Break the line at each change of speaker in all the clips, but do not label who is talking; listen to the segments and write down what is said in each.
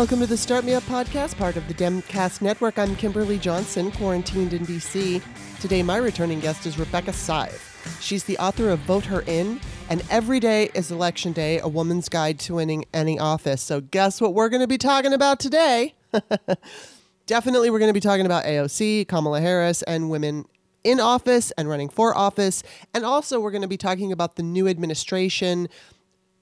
Welcome to the Start Me Up podcast, part of the Demcast Network. I'm Kimberly Johnson, quarantined in DC. Today, my returning guest is Rebecca Sive. She's the author of Vote Her In and Every Day is Election Day, a woman's guide to winning any office. So, guess what we're going to be talking about today? Definitely, we're going to be talking about AOC, Kamala Harris, and women in office and running for office. And also, we're going to be talking about the new administration,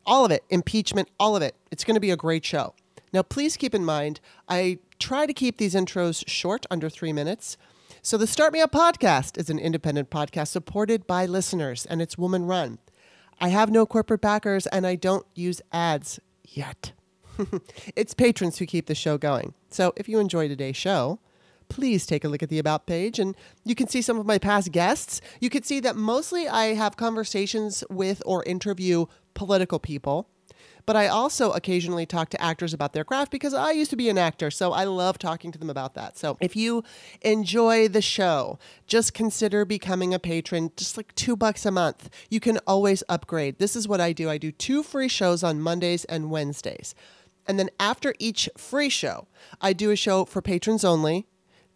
all of it, impeachment, all of it. It's going to be a great show. Now, please keep in mind, I try to keep these intros short, under three minutes. So, the Start Me Up podcast is an independent podcast supported by listeners, and it's woman run. I have no corporate backers, and I don't use ads yet. it's patrons who keep the show going. So, if you enjoy today's show, please take a look at the About page and you can see some of my past guests. You can see that mostly I have conversations with or interview political people. But I also occasionally talk to actors about their craft because I used to be an actor, so I love talking to them about that. So if you enjoy the show, just consider becoming a patron, just like two bucks a month. You can always upgrade. This is what I do I do two free shows on Mondays and Wednesdays. And then after each free show, I do a show for patrons only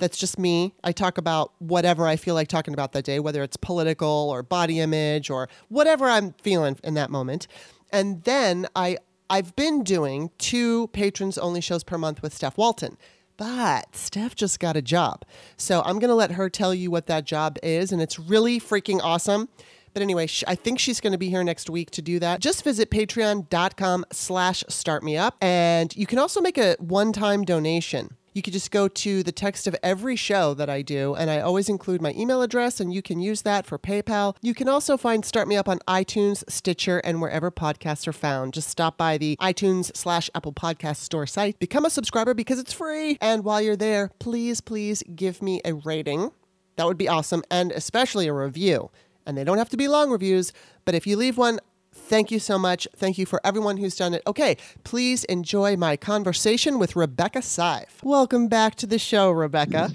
that's just me. I talk about whatever I feel like talking about that day, whether it's political or body image or whatever I'm feeling in that moment. And then I I've been doing two patrons only shows per month with Steph Walton. But Steph just got a job. So I'm going to let her tell you what that job is and it's really freaking awesome. But anyway, I think she's going to be here next week to do that. Just visit patreon.com slash startmeup. And you can also make a one-time donation you could just go to the text of every show that I do, and I always include my email address, and you can use that for PayPal. You can also find Start Me Up on iTunes, Stitcher, and wherever podcasts are found. Just stop by the iTunes slash Apple Podcast store site, become a subscriber because it's free. And while you're there, please, please give me a rating. That would be awesome, and especially a review. And they don't have to be long reviews, but if you leave one, Thank you so much. Thank you for everyone who's done it. Okay, please enjoy my conversation with Rebecca Sive. Welcome back to the show, Rebecca.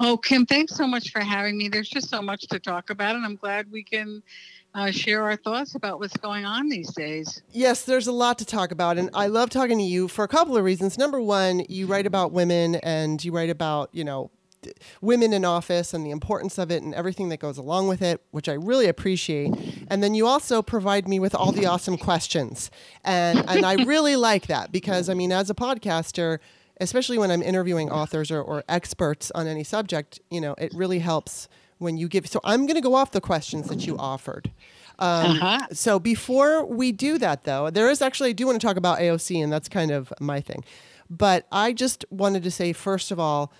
Oh, Kim, thanks so much for having me. There's just so much to talk about, and I'm glad we can uh, share our thoughts about what's going on these days.
Yes, there's a lot to talk about, and I love talking to you for a couple of reasons. Number one, you write about women, and you write about you know women in office and the importance of it and everything that goes along with it, which I really appreciate. And then you also provide me with all the awesome questions. And and I really like that because I mean as a podcaster, especially when I'm interviewing authors or, or experts on any subject, you know, it really helps when you give so I'm gonna go off the questions that you offered. Um, uh-huh. So before we do that, though, there is actually I do want to talk about AOC, and that's kind of my thing. But I just wanted to say, first of all,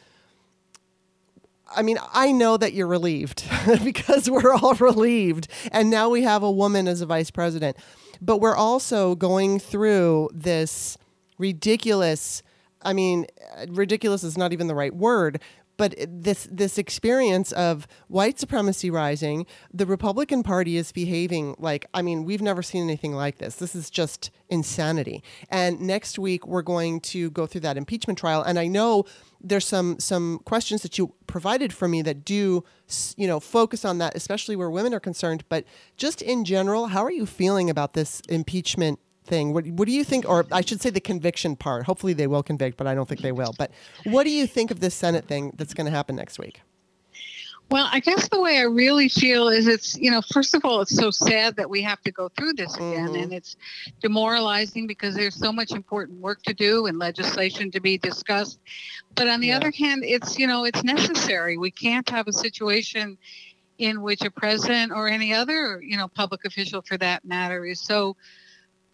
I mean, I know that you're relieved because we're all relieved. And now we have a woman as a vice president. But we're also going through this ridiculous, I mean, ridiculous is not even the right word, but this this experience of white supremacy rising, the Republican Party is behaving like I mean we've never seen anything like this. This is just insanity. And next week we're going to go through that impeachment trial, and I know there's some some questions that you provided for me that do you know focus on that, especially where women are concerned. But just in general, how are you feeling about this impeachment thing. What, what do you think, or I should say the conviction part? Hopefully they will convict, but I don't think they will. But what do you think of this Senate thing that's going to happen next week?
Well, I guess the way I really feel is it's, you know, first of all, it's so sad that we have to go through this again. Mm-hmm. And it's demoralizing because there's so much important work to do and legislation to be discussed. But on the yeah. other hand, it's, you know, it's necessary. We can't have a situation in which a president or any other, you know, public official for that matter is so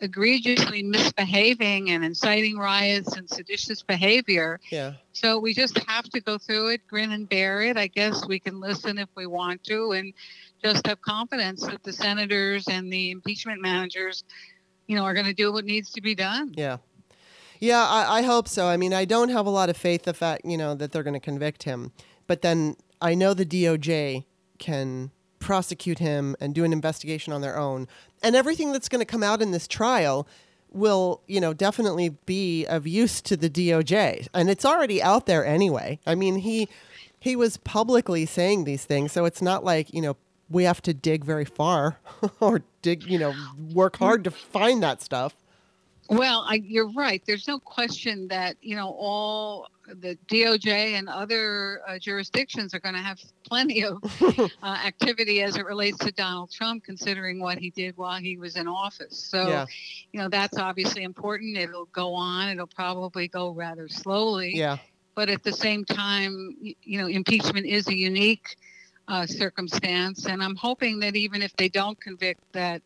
egregiously misbehaving and inciting riots and seditious behavior.
Yeah.
So we just have to go through it, grin and bear it. I guess we can listen if we want to and just have confidence that the senators and the impeachment managers, you know, are going to do what needs to be done.
Yeah. Yeah, I, I hope so. I mean, I don't have a lot of faith the fact, you know, that they're going to convict him. But then I know the DOJ can prosecute him and do an investigation on their own. And everything that's going to come out in this trial will, you know, definitely be of use to the DOJ. And it's already out there anyway. I mean, he he was publicly saying these things, so it's not like, you know, we have to dig very far or dig, you know, work hard to find that stuff.
Well, I, you're right. There's no question that you know all the DOJ and other uh, jurisdictions are going to have plenty of uh, activity as it relates to Donald Trump, considering what he did while he was in office. So, yeah. you know, that's obviously important. It'll go on. It'll probably go rather slowly.
Yeah.
But at the same time, you know, impeachment is a unique uh, circumstance, and I'm hoping that even if they don't convict, that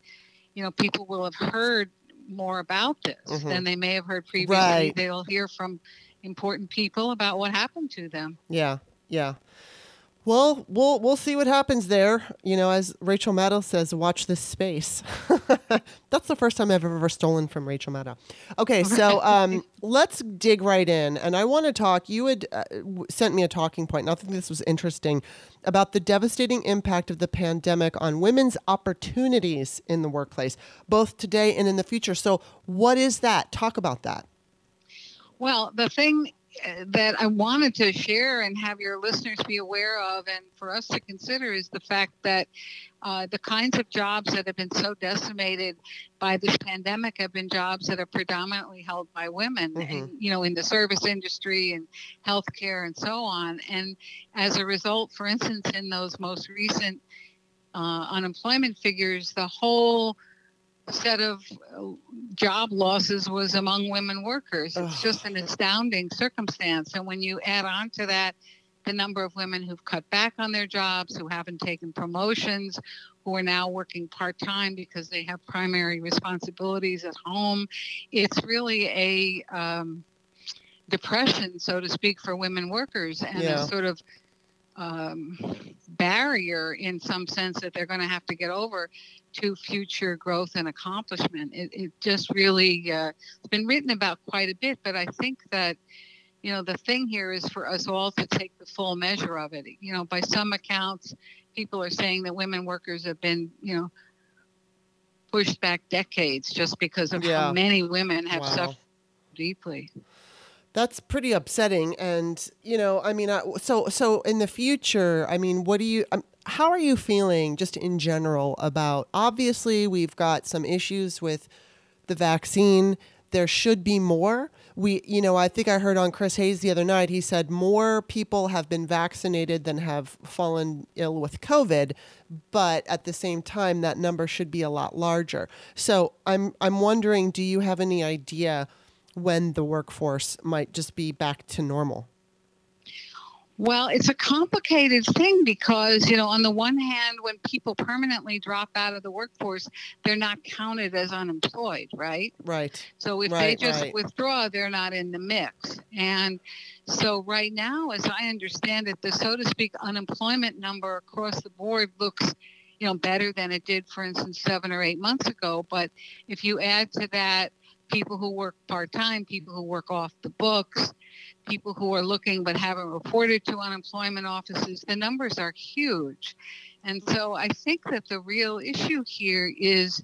you know, people will have heard more about this mm-hmm. than they may have heard previously. Right. They'll hear from important people about what happened to them.
Yeah, yeah. Well, we'll we'll see what happens there. You know, as Rachel Maddow says, watch this space. That's the first time I've ever stolen from Rachel Maddow. Okay, so um, let's dig right in, and I want to talk. You had uh, sent me a talking point, and I think this was interesting about the devastating impact of the pandemic on women's opportunities in the workplace, both today and in the future. So, what is that? Talk about that.
Well, the thing that I wanted to share and have your listeners be aware of and for us to consider is the fact that uh, the kinds of jobs that have been so decimated by this pandemic have been jobs that are predominantly held by women mm-hmm. and you know in the service industry and healthcare and so on and as a result for instance in those most recent uh, unemployment figures the whole set of uh, job losses was among women workers. It's just an astounding circumstance. And when you add on to that the number of women who've cut back on their jobs, who haven't taken promotions, who are now working part time because they have primary responsibilities at home, it's really a um, depression, so to speak, for women workers and yeah. a sort of um, barrier in some sense that they're going to have to get over to future growth and accomplishment. It, it just really, uh, it's been written about quite a bit, but I think that, you know, the thing here is for us all to take the full measure of it. You know, by some accounts, people are saying that women workers have been, you know, pushed back decades just because of yeah. how many women have wow. suffered deeply
that's pretty upsetting. And you know i mean so so in the future i mean what do you um, how are you feeling just in general about obviously we've got some issues with the vaccine. There should be more. We you know i think i heard on chris hayes the other night he said more people have been vaccinated than have fallen ill with covid but at the same time that number should be a lot larger. So i'm i'm wondering do you have any idea when the workforce might just be back to normal?
Well, it's a complicated thing because, you know, on the one hand, when people permanently drop out of the workforce, they're not counted as unemployed, right?
Right.
So if
right,
they just
right.
withdraw, they're not in the mix. And so right now, as I understand it, the so to speak unemployment number across the board looks you know better than it did for instance seven or eight months ago but if you add to that people who work part time, people who work off the books, people who are looking but haven't reported to unemployment offices. The numbers are huge. And so I think that the real issue here is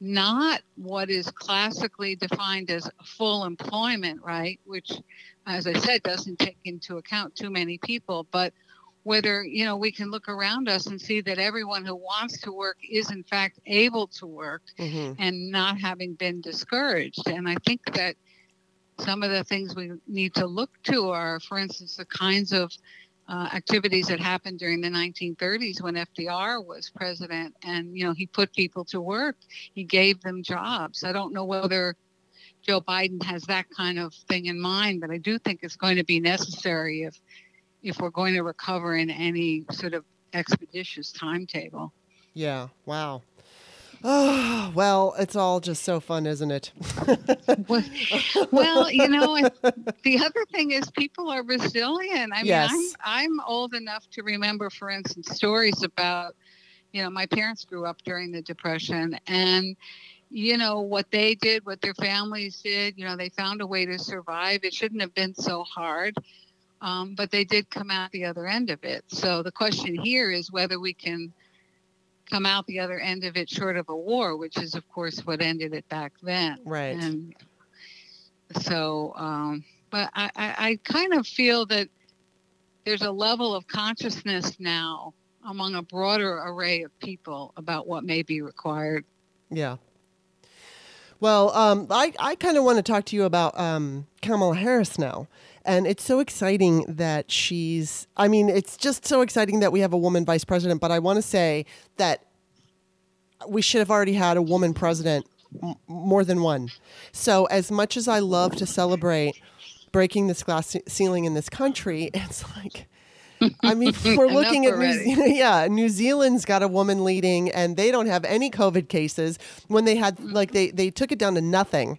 not what is classically defined as full employment, right? Which, as I said, doesn't take into account too many people, but whether you know we can look around us and see that everyone who wants to work is in fact able to work mm-hmm. and not having been discouraged. And i think that some of the things we need to look to are for instance the kinds of uh, activities that happened during the 1930s when FDR was president and you know he put people to work. He gave them jobs. I don't know whether Joe Biden has that kind of thing in mind but I do think it's going to be necessary if if we're going to recover in any sort of expeditious timetable.
Yeah. Wow. Oh, well, it's all just so fun, isn't it?
well, you know, the other thing is people are resilient. I mean, yes. I'm, I'm old enough to remember, for instance, stories about, you know, my parents grew up during the Depression and, you know, what they did, what their families did, you know, they found a way to survive. It shouldn't have been so hard um, but they did come out the other end of it. So the question here is whether we can come out the other end of it short of a war, which is, of course, what ended it back then.
Right.
And so, um, but I, I, I kind of feel that there's a level of consciousness now among a broader array of people about what may be required.
Yeah. Well, um, I, I kind of want to talk to you about um, Kamala Harris now. And it's so exciting that she's, I mean, it's just so exciting that we have a woman vice president. But I want to say that we should have already had a woman president, m- more than one. So, as much as I love to celebrate breaking this glass ceiling in this country, it's like, I mean, we're looking at New, yeah, New Zealand's got a woman leading, and they don't have any COVID cases. When they had like they they took it down to nothing,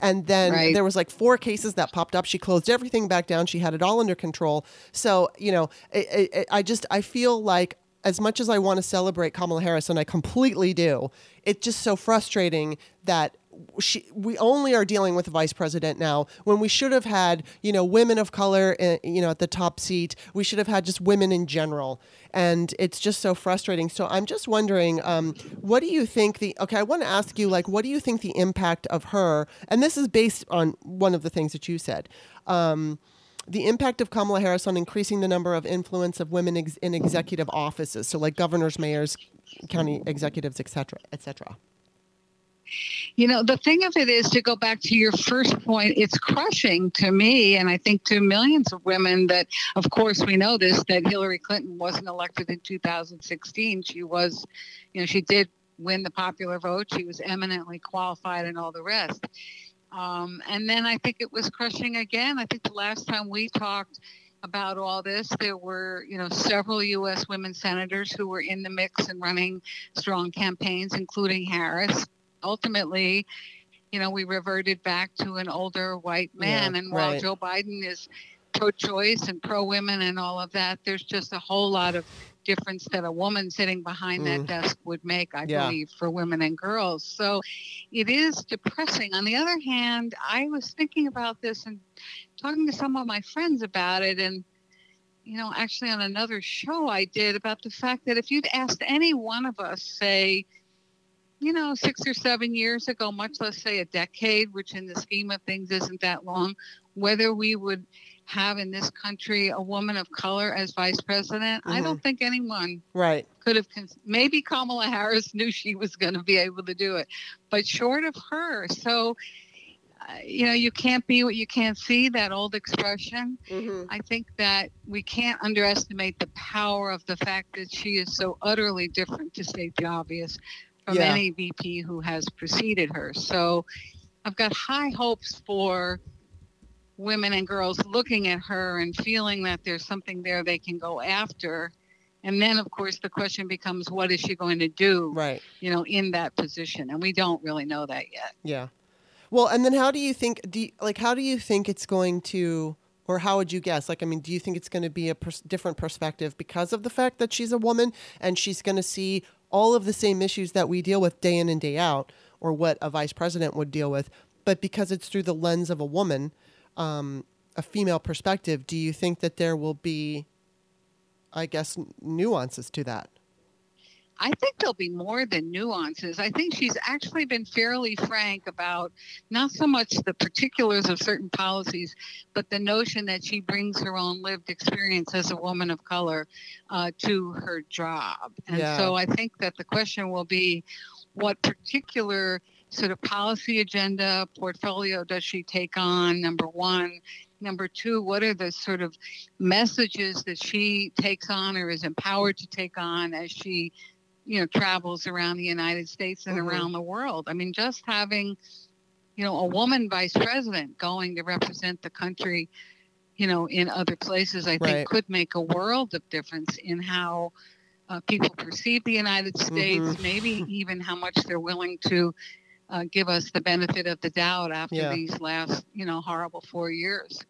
and then right. there was like four cases that popped up. She closed everything back down. She had it all under control. So you know, it, it, I just I feel like as much as I want to celebrate Kamala Harris, and I completely do, it's just so frustrating that she, we only are dealing with the vice president now. When we should have had you know women of color in, you know at the top seat we should have had just women in general. And it's just so frustrating. So i'm just wondering um, what do you think the okay i want to ask you like what do you think the impact of her and this is based on one of the things that you said um, the impact of Kamala Harris on increasing the number of influence of women ex- in executive offices, so like governors, mayors, county executives, et cetera, et cetera.
You know, the thing of it is to go back to your first point, it's crushing to me, and I think to millions of women that, of course, we know this that Hillary Clinton wasn't elected in 2016. She was, you know, she did win the popular vote, she was eminently qualified, and all the rest. Um, and then I think it was crushing again. I think the last time we talked, about all this. There were, you know, several U.S. women senators who were in the mix and running strong campaigns, including Harris ultimately, you know, we reverted back to an older white man. Yeah, and while right. Joe Biden is pro choice and pro women and all of that, there's just a whole lot of difference that a woman sitting behind mm. that desk would make, I yeah. believe, for women and girls. So it is depressing. On the other hand, I was thinking about this and talking to some of my friends about it and you know, actually on another show I did about the fact that if you'd asked any one of us, say, you know, six or seven years ago, much less say a decade, which in the scheme of things isn't that long, whether we would have in this country a woman of color as vice president, mm-hmm. I don't think anyone
right
could have. Cons- maybe Kamala Harris knew she was going to be able to do it, but short of her. So, uh, you know, you can't be what you can't see. That old expression. Mm-hmm. I think that we can't underestimate the power of the fact that she is so utterly different, to state the obvious, from yeah. any VP who has preceded her. So I've got high hopes for women and girls looking at her and feeling that there's something there they can go after. And then, of course, the question becomes, what is she going to do?
Right.
You know, in that position, and we don't really know that yet.
Yeah. Well, and then how do you think? Do you, like how do you think it's going to? or how would you guess? Like, I mean, do you think it's going to be a pers- different perspective because of the fact that she's a woman and she's going to see all of the same issues that we deal with day in and day out, or what a vice president would deal with, but because it's through the lens of a woman, um, a female perspective, do you think that there will be, I guess, nuances to that?
I think there'll be more than nuances. I think she's actually been fairly frank about not so much the particulars of certain policies, but the notion that she brings her own lived experience as a woman of color uh, to her job. And yeah. so I think that the question will be what particular sort of policy agenda portfolio does she take on number one number two what are the sort of messages that she takes on or is empowered to take on as she you know travels around the United States and mm-hmm. around the world. I mean, just having you know a woman vice president going to represent the country, you know, in other places, I think could make a world of difference in how uh, people perceive the United States, mm-hmm. maybe even how much they're willing to. Uh, give us the benefit of the doubt after yeah. these last, you know, horrible four years.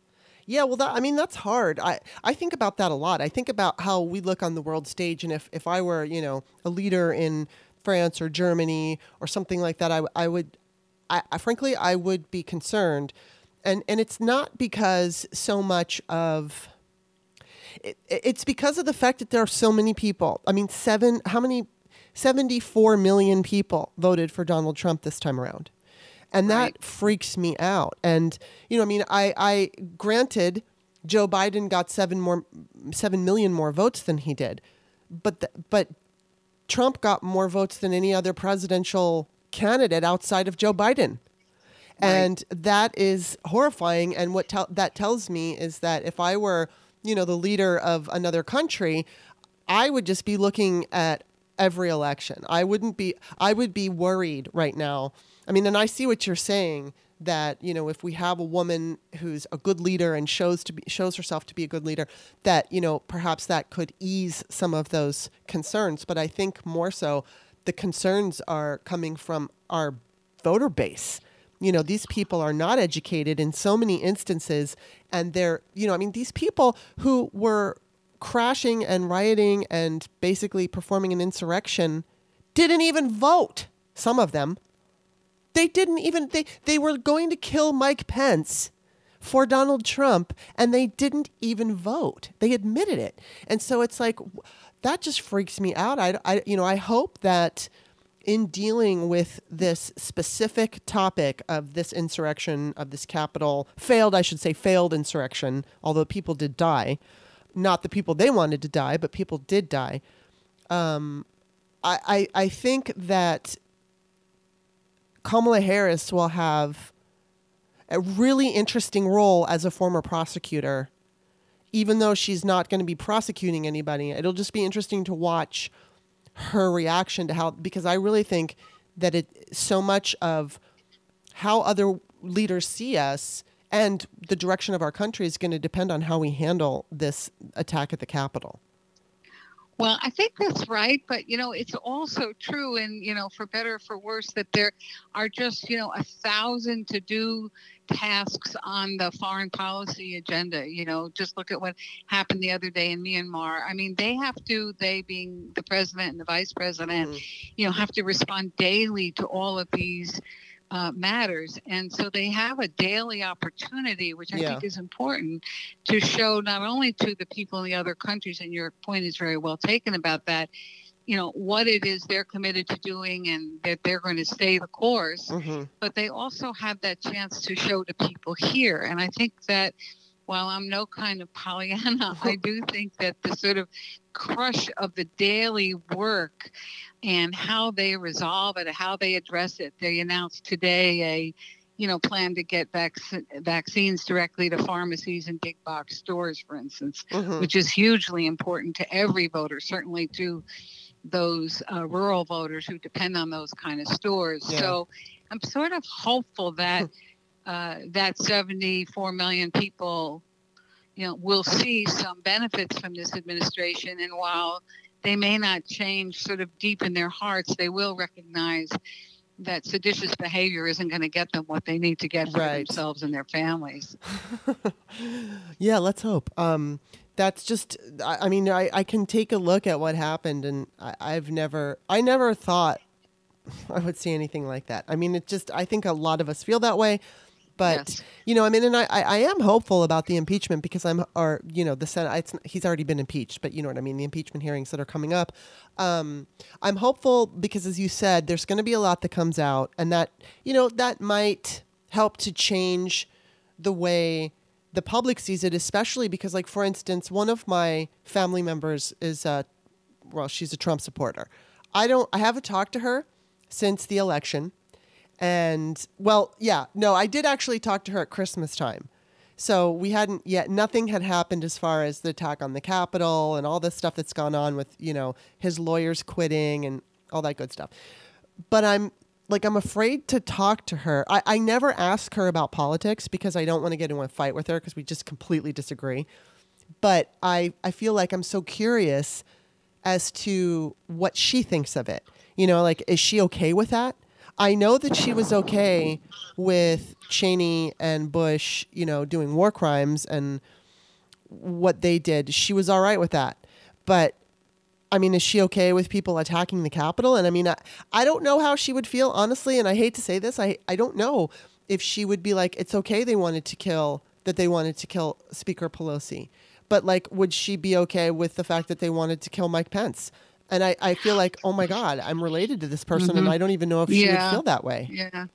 Yeah, well, that, I mean, that's hard. I, I think about that a lot. I think about how we look on the world stage, and if, if I were, you know, a leader in France or Germany or something like that, I, I would, I, I frankly, I would be concerned. And, and it's not because so much of, it, it's because of the fact that there are so many people. I mean, seven, how many, 74 million people voted for Donald Trump this time around and that right. freaks me out. And you know, I mean, I, I granted Joe Biden got seven more, seven million more votes than he did, but the, but Trump got more votes than any other presidential candidate outside of Joe Biden. and that is horrifying. And what te- that tells me is that if I were, you know, the leader of another country, I would just be looking at every election. I wouldn't be. I would be worried right now. I mean, and I see what you're saying that you know if we have a woman who's a good leader and shows to be shows herself to be a good leader that you know perhaps that could ease some of those concerns. But i think more so the concerns are coming from our voter base. You know these people are not educated in so many instances and they're you know i mean these people who were crashing and rioting and basically performing an insurrection didn't even vote some of them they didn't even they they were going to kill Mike Pence for Donald Trump and they didn't even vote. They admitted it. And so it's like that just freaks me out. I, I you know, I hope that in dealing with this specific topic of this insurrection of this Capitol failed I should say failed insurrection, although people did die. Not the people they wanted to die, but people did die. Um, I, I, I think that Kamala Harris will have a really interesting role as a former prosecutor, even though she's not going to be prosecuting anybody. It'll just be interesting to watch her reaction to how, because I really think that it so much of how other leaders see us and the direction of our country is going to depend on how we handle this attack at the Capitol.
Well, I think that's right, but you know, it's also true, and you know, for better or for worse, that there are just you know a thousand to do tasks on the foreign policy agenda. You know, just look at what happened the other day in Myanmar. I mean, they have to, they being the president and the vice president, mm-hmm. you know, have to respond daily to all of these uh, matters. And so they have a daily opportunity, which I yeah. think is important, to show not only to the people in the other countries, and your point is very well taken about that, you know, what it is they're committed to doing and that they're going to stay the course, mm-hmm. but they also have that chance to show to people here. And I think that while I'm no kind of Pollyanna, I do think that the sort of crush of the daily work and how they resolve it, how they address it. They announced today a you know, plan to get vac- vaccines directly to pharmacies and big box stores, for instance, mm-hmm. which is hugely important to every voter, certainly to those uh, rural voters who depend on those kind of stores. Yeah. So I'm sort of hopeful that uh, that 74 million people, you know, will see some benefits from this administration. And while they may not change sort of deep in their hearts, they will recognize that seditious behavior isn't going to get them what they need to get for right. themselves and their families.
yeah, let's hope. Um, that's just, I, I mean, I, I, can take a look at what happened, and I, I've never, I never thought I would see anything like that. I mean, it just, I think a lot of us feel that way. But yes. you know, I mean, and I, I am hopeful about the impeachment because I'm, or you know, the Senate. he's already been impeached, but you know what I mean. The impeachment hearings that are coming up. Um, I'm hopeful because, as you said, there's going to be a lot that comes out, and that you know that might help to change the way the public sees it, especially because, like, for instance, one of my family members is, uh, well, she's a Trump supporter. I don't, I haven't talked to her since the election. And well, yeah, no, I did actually talk to her at Christmas time. So we hadn't yet, nothing had happened as far as the attack on the Capitol and all this stuff that's gone on with, you know, his lawyers quitting and all that good stuff. But I'm like, I'm afraid to talk to her. I, I never ask her about politics because I don't want to get into a fight with her because we just completely disagree. But I, I feel like I'm so curious as to what she thinks of it. You know, like, is she okay with that? I know that she was okay with Cheney and Bush, you know, doing war crimes and what they did. She was all right with that. But I mean, is she okay with people attacking the Capitol? And I mean, I, I don't know how she would feel, honestly. And I hate to say this, I, I don't know if she would be like, it's okay they wanted to kill, that they wanted to kill Speaker Pelosi. But like, would she be okay with the fact that they wanted to kill Mike Pence? And I, I feel like oh my god i'm related to this person mm-hmm. and i don't even know if she yeah. would feel that way
yeah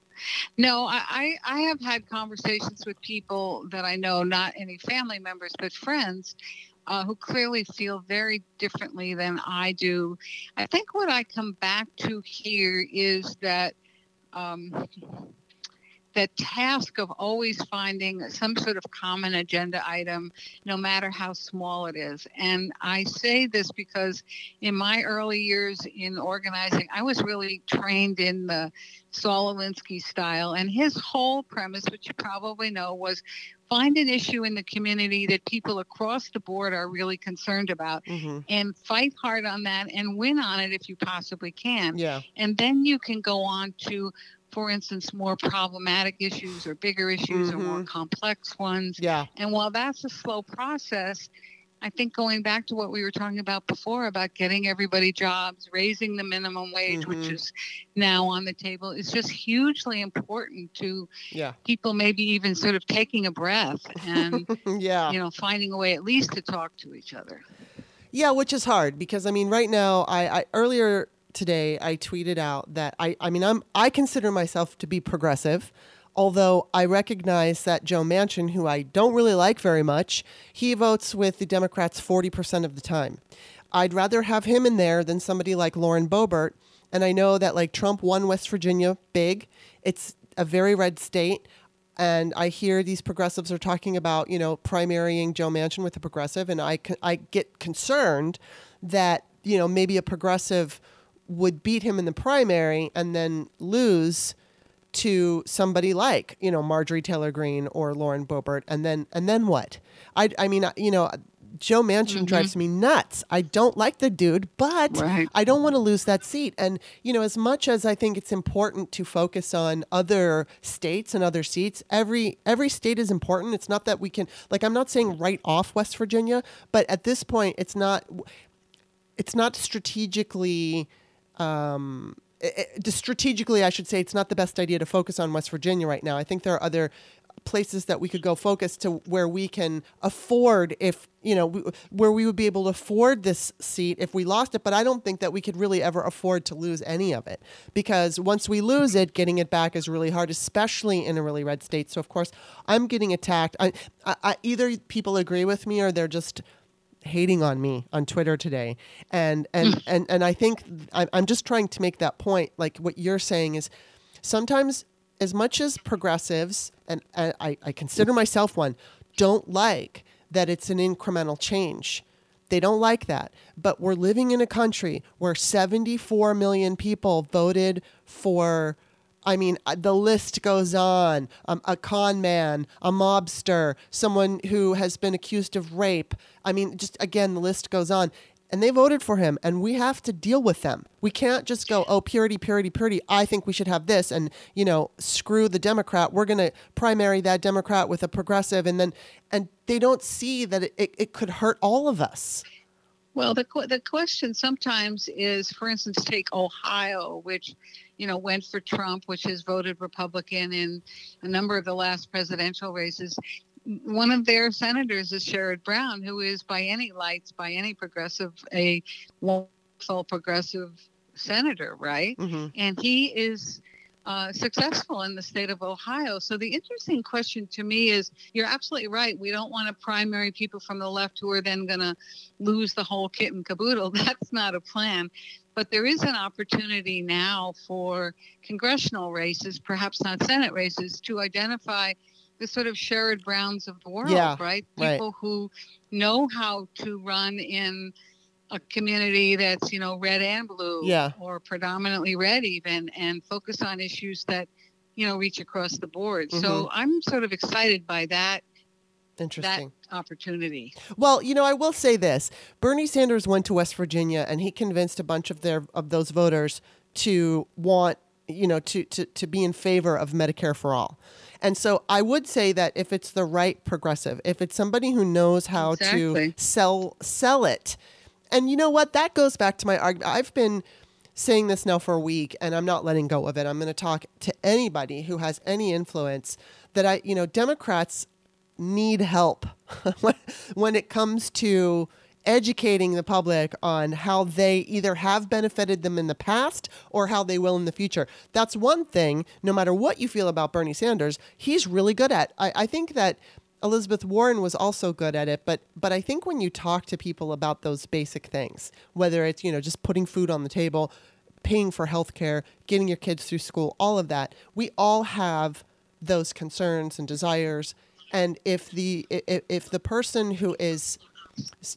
no I, I have had conversations with people that i know not any family members but friends uh, who clearly feel very differently than i do i think what i come back to here is that um, that task of always finding some sort of common agenda item, no matter how small it is. And I say this because in my early years in organizing, I was really trained in the Saul Alinsky style. And his whole premise, which you probably know, was find an issue in the community that people across the board are really concerned about mm-hmm. and fight hard on that and win on it if you possibly can.
Yeah.
And then you can go on to for instance, more problematic issues or bigger issues mm-hmm. or more mm-hmm. complex ones.
Yeah.
And while that's a slow process, I think going back to what we were talking about before about getting everybody jobs, raising the minimum wage, mm-hmm. which is now on the table, is just hugely important to
yeah.
people maybe even sort of taking a breath and
yeah.
you know finding a way at least to talk to each other.
Yeah, which is hard because I mean, right now, I, I earlier today I tweeted out that I, I mean, I'm I consider myself to be progressive although I recognize that Joe Manchin, who I don't really like very much, he votes with the Democrats 40% of the time. I'd rather have him in there than somebody like Lauren Boebert. And I know that like Trump won West Virginia big. It's a very red state. And I hear these progressives are talking about, you know, primarying Joe Manchin with a progressive. And I, I get concerned that, you know, maybe a progressive would beat him in the primary and then lose to somebody like you know Marjorie Taylor Greene or Lauren Boebert, and then and then what? I I mean you know. Joe Manchin mm-hmm. drives me nuts. I don't like the dude, but
right.
I don't want to lose that seat. And you know, as much as I think it's important to focus on other states and other seats, every every state is important. It's not that we can like I'm not saying write off West Virginia, but at this point, it's not it's not strategically um, it, strategically, I should say, it's not the best idea to focus on West Virginia right now. I think there are other places that we could go focus to where we can afford if you know where we would be able to afford this seat if we lost it. But i don't think that we could really ever afford to lose any of it because once we lose it getting it back is really hard especially in a really red state. So of course i'm getting attacked. I, I, either people agree with me or they're just hating on me on Twitter today, and and mm. and and I think I'm just trying to make that point. Like what you're saying is, sometimes as much as progressives, and I, I consider myself one, don't like that it's an incremental change. They don't like that. But we're living in a country where 74 million people voted for I mean, uh, the list goes on. Um, a con man, a mobster, someone who has been accused of rape. I mean, just again, the list goes on. And they voted for him, and we have to deal with them. We can't just go, oh, purity, purity, purity. I think we should have this, and you know, screw the Democrat. We're going to primary that Democrat with a progressive, and then, and they don't see that it, it, it could hurt all of us.
Well, the the question sometimes is, for instance, take Ohio, which you know, went for Trump, which has voted Republican in a number of the last presidential races. One of their senators is Sherrod Brown, who is, by any lights, by any progressive, a wonderful progressive senator, right?
Mm-hmm.
And he is uh, successful in the state of Ohio. So the interesting question to me is you're absolutely right. We don't want to primary people from the left who are then going to lose the whole kit and caboodle. That's not a plan. But there is an opportunity now for congressional races, perhaps not Senate races, to identify the sort of Sherrod Browns of the world,
yeah,
right?
People
right. who know how to run in a community that's, you know, red and blue
yeah.
or predominantly red even and focus on issues that, you know, reach across the board. Mm-hmm. So I'm sort of excited by that
Interesting.
That opportunity.
Well, you know, I will say this: Bernie Sanders went to West Virginia, and he convinced a bunch of their of those voters to want, you know, to to to be in favor of Medicare for all. And so I would say that if it's the right progressive, if it's somebody who knows how
exactly.
to sell sell it, and you know what, that goes back to my argument. I've been saying this now for a week, and I'm not letting go of it. I'm going to talk to anybody who has any influence that I, you know, Democrats need help when it comes to educating the public on how they either have benefited them in the past or how they will in the future. That's one thing, no matter what you feel about Bernie Sanders, he's really good at. I, I think that Elizabeth Warren was also good at it, but but I think when you talk to people about those basic things, whether it's, you know, just putting food on the table, paying for health care, getting your kids through school, all of that, we all have those concerns and desires. And if the if, if the person who is,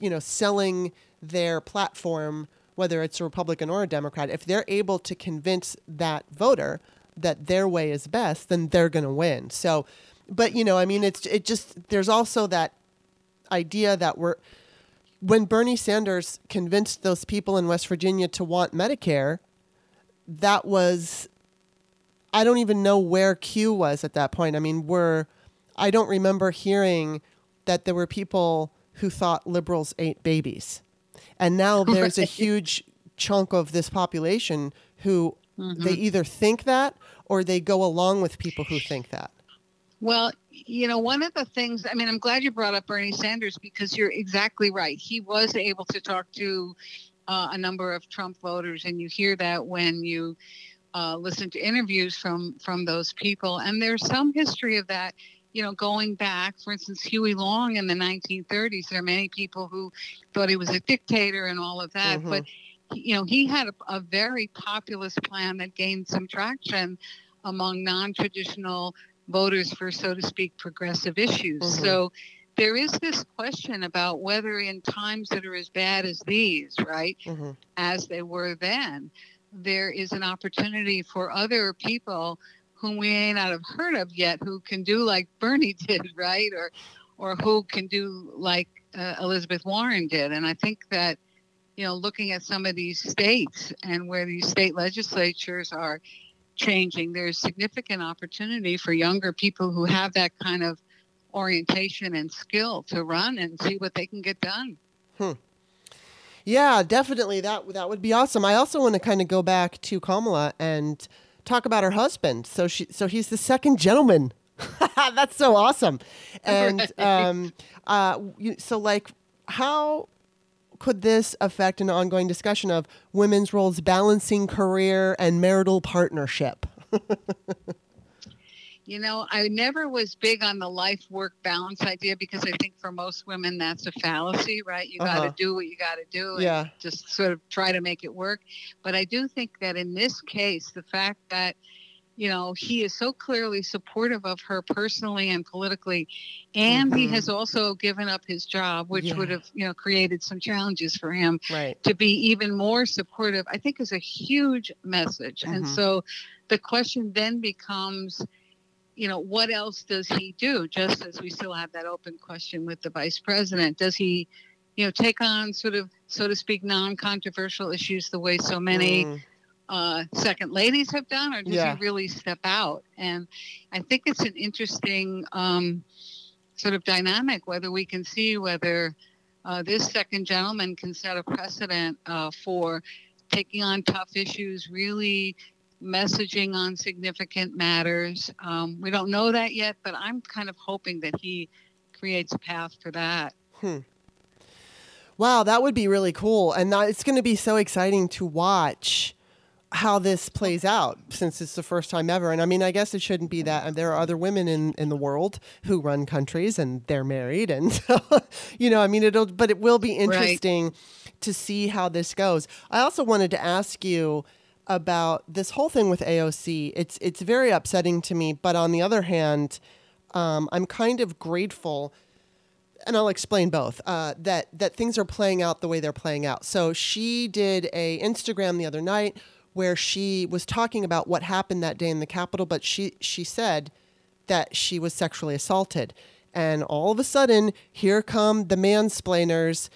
you know, selling their platform, whether it's a Republican or a Democrat, if they're able to convince that voter that their way is best, then they're going to win. So, but you know, I mean, it's it just there's also that idea that we're when Bernie Sanders convinced those people in West Virginia to want Medicare, that was I don't even know where Q was at that point. I mean, we're I don't remember hearing that there were people who thought liberals ate babies. And now there's a huge chunk of this population who mm-hmm. they either think that or they go along with people who think that.
Well, you know, one of the things, I mean, I'm glad you brought up Bernie Sanders because you're exactly right. He was able to talk to uh, a number of Trump voters, and you hear that when you uh, listen to interviews from from those people. And there's some history of that. You know, going back, for instance, Huey Long in the 1930s, there are many people who thought he was a dictator and all of that. Mm-hmm. But, you know, he had a, a very populist plan that gained some traction among non traditional voters for, so to speak, progressive issues. Mm-hmm. So there is this question about whether in times that are as bad as these, right, mm-hmm. as they were then, there is an opportunity for other people whom we may not have heard of yet who can do like Bernie did, right, or or who can do like uh, Elizabeth Warren did. And I think that you know, looking at some of these states and where these state legislatures are changing, there's significant opportunity for younger people who have that kind of orientation and skill to run and see what they can get done.
Hmm. Yeah, definitely. That that would be awesome. I also want to kind of go back to Kamala and talk about her husband. So she so he's the second gentleman. That's so awesome. And right. um, uh, so like how could this affect an ongoing discussion of women's roles balancing career and marital partnership?
you know, I never was big on the life work balance idea because I think for most women that's a fallacy, right? You uh-huh. got to do what you got to do and yeah. just sort of try to make it work. But I do think that in this case, the fact that you know, he is so clearly supportive of her personally and politically. And mm-hmm. he has also given up his job, which yeah. would have, you know, created some challenges for him
right.
to be even more supportive, I think is a huge message. Mm-hmm. And so the question then becomes, you know, what else does he do? Just as we still have that open question with the vice president. Does he, you know, take on sort of, so to speak, non controversial issues the way so many. Mm uh, second ladies have done, or does yeah. he really step out? And I think it's an interesting um, sort of dynamic whether we can see whether uh, this second gentleman can set a precedent uh, for taking on tough issues, really messaging on significant matters. Um, we don't know that yet, but I'm kind of hoping that he creates a path for that.
Hmm. Wow, that would be really cool. And it's going to be so exciting to watch how this plays out since it's the first time ever. And I mean, I guess it shouldn't be that. There are other women in, in the world who run countries and they're married. And, so, you know, I mean, it'll, but it will be interesting right. to see how this goes. I also wanted to ask you about this whole thing with AOC. It's, it's very upsetting to me. But on the other hand, um, I'm kind of grateful and I'll explain both. Uh, that that things are playing out the way they're playing out. So she did a Instagram the other night where she was talking about what happened that day in the Capitol, but she, she said that she was sexually assaulted. And all of a sudden, here come the mansplainers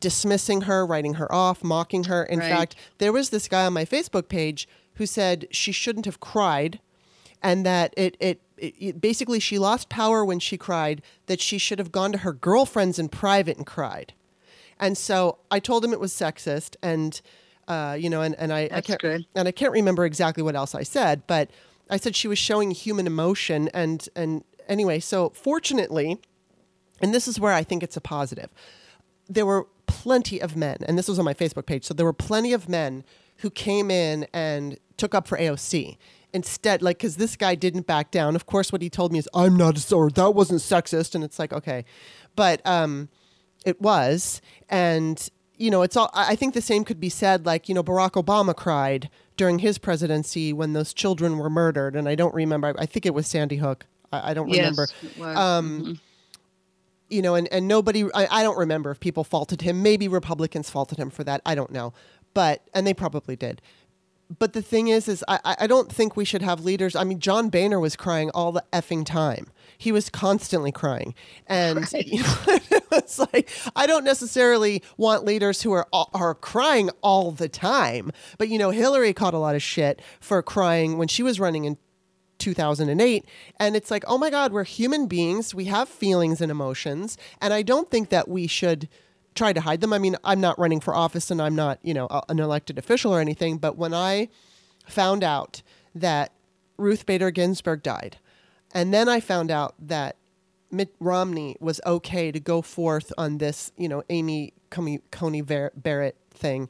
dismissing her, writing her off, mocking her. In right. fact, there was this guy on my Facebook page who said she shouldn't have cried and that it, it, it, it, basically she lost power when she cried, that she should have gone to her girlfriends in private and cried. And so I told him it was sexist and uh, you know, and, and I,
I
can't
good.
and I can't remember exactly what else I said, but I said she was showing human emotion and and anyway, so fortunately, and this is where I think it's a positive. There were plenty of men, and this was on my Facebook page. So there were plenty of men who came in and took up for AOC instead, like, because this guy didn't back down. Of course, what he told me is, "I'm not," a or that wasn't sexist, and it's like, okay, but um, it was, and you know, it's all. I think the same could be said. Like you know, Barack Obama cried during his presidency when those children were murdered, and I don't remember. I think it was Sandy Hook. I, I don't
yes,
remember. Um, mm-hmm. You know, and, and nobody, I, I don't remember if people faulted him. Maybe Republicans faulted him for that. I don't know. But, and they probably did but the thing is, is I, I don't think we should have leaders. I mean, John Boehner was crying all the effing time. He was constantly crying, and right. you know, it's like I don't necessarily want leaders who are are crying all the time. But you know, Hillary caught a lot of shit for crying when she was running in 2008. And it's like, oh my God, we're human beings. We have feelings and emotions. And I don't think that we should try to hide them. I mean, I'm not running for office and I'm not, you know, an elected official or anything. But when I found out that Ruth Bader Ginsburg died, and then I found out that Mitt Romney was okay to go forth on this, you know, Amy Coney Barrett thing,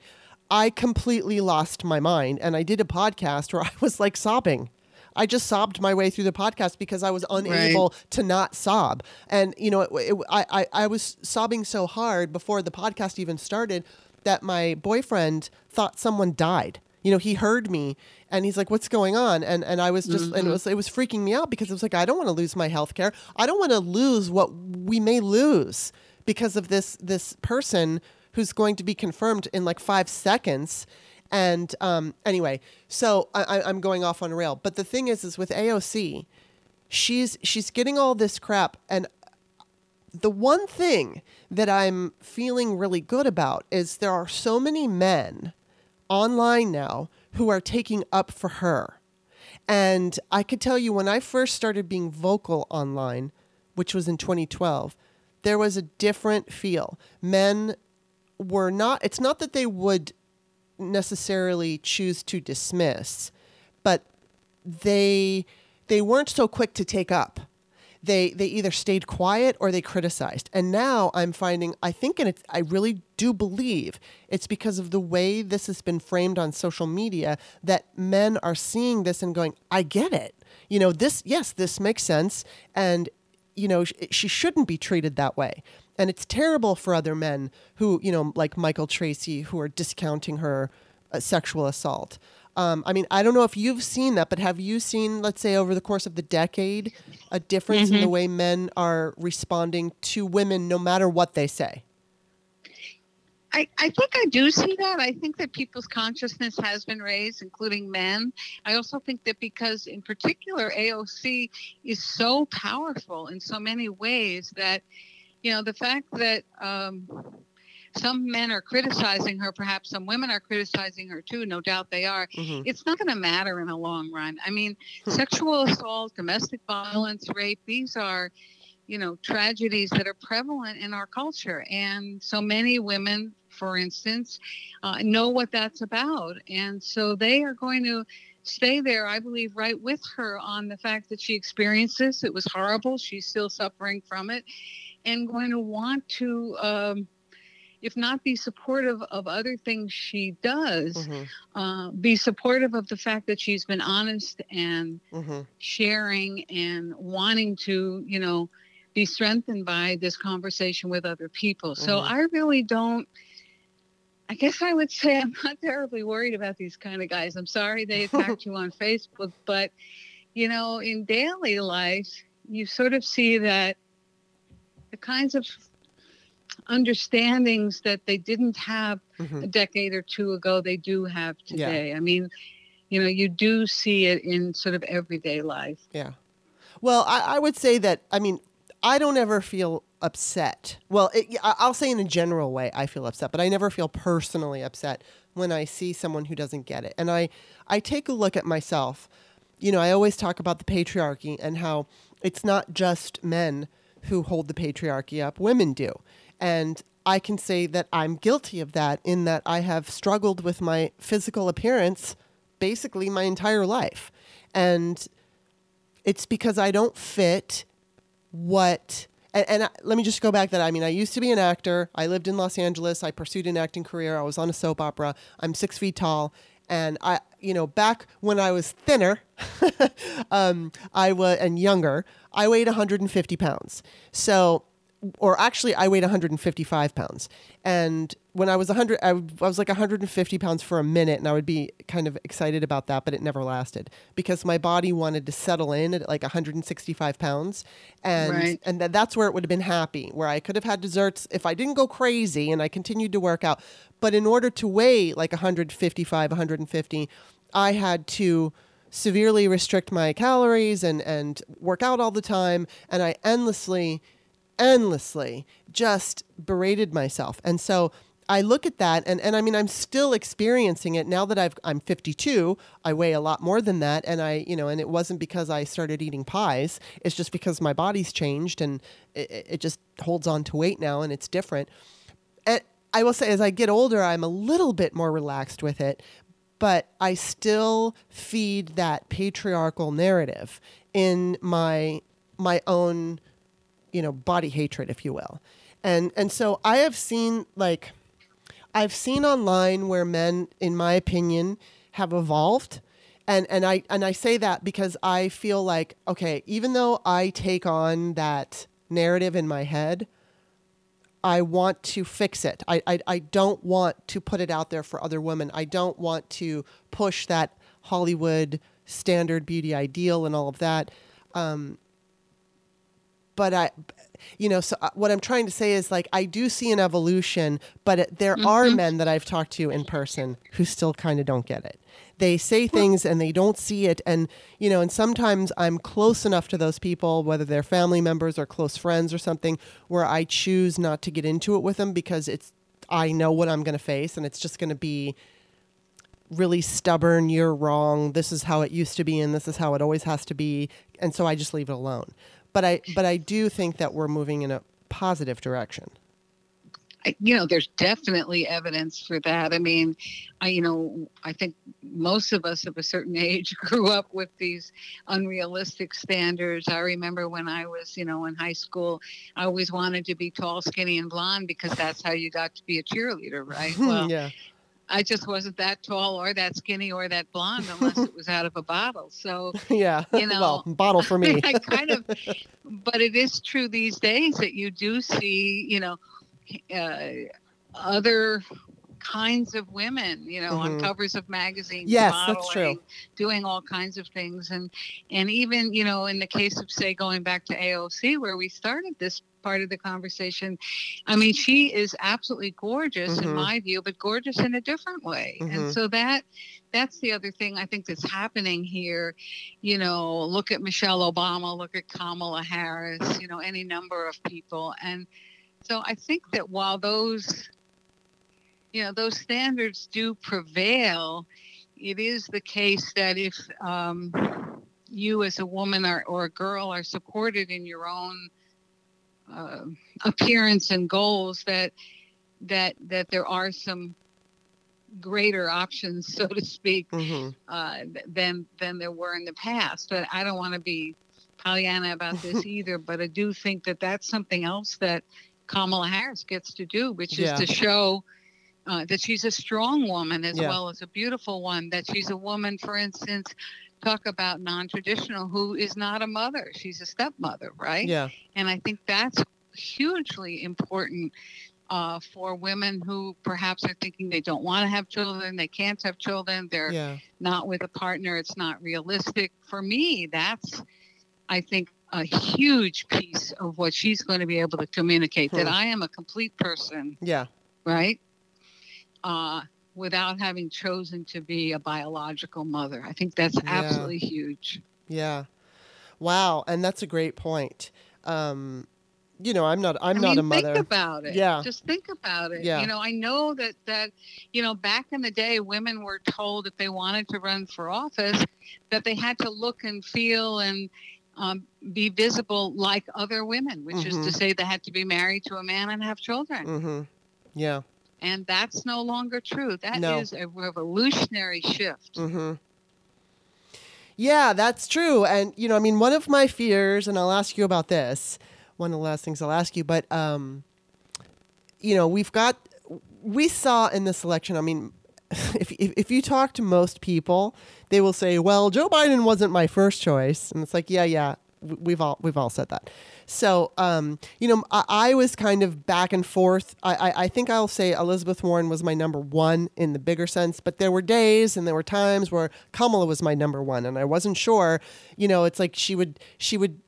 I completely lost my mind. And I did a podcast where I was like sobbing I just sobbed my way through the podcast because I was unable right. to not sob. And, you know, it, it, I, I was sobbing so hard before the podcast even started that my boyfriend thought someone died. You know, he heard me and he's like, "What's going on?" And and I was just mm-hmm. and it mm-hmm. was it was freaking me out because it was like I don't want to lose my health care. I don't want to lose what we may lose because of this this person who's going to be confirmed in like 5 seconds and um, anyway, so I, I'm going off on a rail. But the thing is, is with AOC, she's she's getting all this crap, and the one thing that I'm feeling really good about is there are so many men online now who are taking up for her. And I could tell you when I first started being vocal online, which was in 2012, there was a different feel. Men were not, it's not that they would necessarily choose to dismiss, but they they weren't so quick to take up. They they either stayed quiet or they criticized. And now I'm finding I think and it's, I really do believe it's because of the way this has been framed on social media that men are seeing this and going, "I get it." You know, this yes, this makes sense and you know, she shouldn't be treated that way. And it's terrible for other men who, you know, like Michael Tracey, who are discounting her uh, sexual assault. Um, I mean, I don't know if you've seen that, but have you seen, let's say, over the course of the decade, a difference mm-hmm. in the mm-hmm. way men are responding to women, no matter what they say?
I, I think I do see that. I think that people's consciousness has been raised, including men. I also think that because, in particular, AOC is so powerful in so many ways that you know, the fact that um, some men are criticizing her, perhaps some women are criticizing her too, no doubt they are, mm-hmm. it's not going to matter in the long run. I mean, hmm. sexual assault, domestic violence, rape, these are, you know, tragedies that are prevalent in our culture. And so many women, for instance, uh, know what that's about. And so they are going to stay there, I believe, right with her on the fact that she experienced this. It was horrible. She's still suffering from it and going to want to, um, if not be supportive of other things she does, mm-hmm. uh, be supportive of the fact that she's been honest and mm-hmm. sharing and wanting to, you know, be strengthened by this conversation with other people. So mm-hmm. I really don't. I guess I would say I'm not terribly worried about these kind of guys. I'm sorry they attacked you on Facebook, but you know, in daily life, you sort of see that the kinds of understandings that they didn't have mm-hmm. a decade or two ago, they do have today. Yeah. I mean, you know, you do see it in sort of everyday life.
Yeah. Well, I, I would say that, I mean, I don't ever feel upset. Well, it, I'll say in a general way, I feel upset, but I never feel personally upset when I see someone who doesn't get it. And I, I take a look at myself. You know, I always talk about the patriarchy and how it's not just men who hold the patriarchy up, women do. And I can say that I'm guilty of that in that I have struggled with my physical appearance basically my entire life. And it's because I don't fit what and, and I, let me just go back that I mean I used to be an actor. I lived in Los Angeles. I pursued an acting career. I was on a soap opera. I'm six feet tall, and I you know back when I was thinner, um, I was and younger. I weighed 150 pounds. So or actually I weighed 155 pounds. And when I was 100, I, was like 150 pounds for a minute and I would be kind of excited about that, but it never lasted because my body wanted to settle in at like 165 pounds. And, right. and th- that's where it would have been happy, where I could have had desserts if I didn't go crazy and I continued to work out. But in order to weigh like 155, 150, I had to severely restrict my calories and, and work out all the time. And I endlessly, endlessly just berated myself. And so I look at that and, and I mean I'm still experiencing it now that I've I'm 52 I weigh a lot more than that and I you know and it wasn't because I started eating pies it's just because my body's changed and it, it just holds on to weight now and it's different and I will say as I get older I'm a little bit more relaxed with it but I still feed that patriarchal narrative in my my own you know body hatred if you will. And and so I have seen like I've seen online where men in my opinion have evolved. And and I and I say that because I feel like okay even though I take on that narrative in my head I want to fix it. I, I, I don't want to put it out there for other women. I don't want to push that Hollywood standard beauty ideal and all of that. Um, but I, you know, so uh, what I'm trying to say is like I do see an evolution, but it, there mm-hmm. are men that I've talked to in person who still kind of don't get it. They say things and they don't see it and you know and sometimes i'm close enough to those people whether they're family members or close friends or something where i choose not to get into it with them because it's i know what i'm going to face and it's just going to be really stubborn you're wrong. This is how it used to be and this is how it always has to be and so i just leave it alone but i but i do think that we're moving in a positive direction
you know, there's definitely evidence for that. I mean, I, you know, I think most of us of a certain age grew up with these unrealistic standards. I remember when I was, you know, in high school, I always wanted to be tall, skinny, and blonde because that's how you got to be a cheerleader, right?
Well, yeah.
I just wasn't that tall or that skinny or that blonde unless it was out of a bottle. So
yeah, you know, well, bottle for me.
I kind of, but it is true these days that you do see, you know, uh, other kinds of women, you know, mm-hmm. on covers of magazines.
Yes, that's true.
Doing all kinds of things, and and even you know, in the case of say going back to AOC, where we started this part of the conversation, I mean, she is absolutely gorgeous mm-hmm. in my view, but gorgeous in a different way, mm-hmm. and so that. That's the other thing I think that's happening here. You know, look at Michelle Obama, look at Kamala Harris, you know, any number of people. And so I think that while those, you know, those standards do prevail, it is the case that if um, you as a woman or, or a girl are supported in your own uh, appearance and goals, that that that there are some greater options, so to speak, mm-hmm. uh, than than there were in the past. But I don't want to be Pollyanna about this either. But I do think that that's something else that Kamala Harris gets to do, which is yeah. to show uh, that she's a strong woman as yeah. well as a beautiful one. That she's a woman, for instance, talk about non-traditional, who is not a mother; she's a stepmother, right?
Yeah.
And I think that's hugely important uh, for women who perhaps are thinking they don't want to have children, they can't have children, they're yeah. not with a partner, it's not realistic. For me, that's, I think, a huge piece of what she's going to be able to communicate hmm. that I am a complete person.
Yeah.
Right? Uh, without having chosen to be a biological mother. I think that's absolutely yeah. huge.
Yeah. Wow. And that's a great point. Um, you know, I'm not. I'm I not a mother.
Think about it.
Yeah.
Just think about it.
Yeah.
You know, I know that that you know back in the day, women were told if they wanted to run for office, that they had to look and feel and um, be visible like other women, which mm-hmm. is to mm-hmm. say they had to be married to a man and have children.
Mm-hmm. Yeah.
And that's no longer true. That
no.
is a revolutionary shift.
Mm-hmm. Yeah, that's true. And, you know, I mean, one of my fears, and I'll ask you about this, one of the last things I'll ask you, but, um, you know, we've got, we saw in this election, I mean, if, if, if you talk to most people, they will say, well, Joe Biden wasn't my first choice. And it's like, yeah, yeah, we've all we've all said that. So, um, you know, I, I, was kind of back and forth. I, I, I, think I'll say Elizabeth Warren was my number one in the bigger sense, but there were days and there were times where Kamala was my number one, and I wasn't sure. You know, it's like she would she would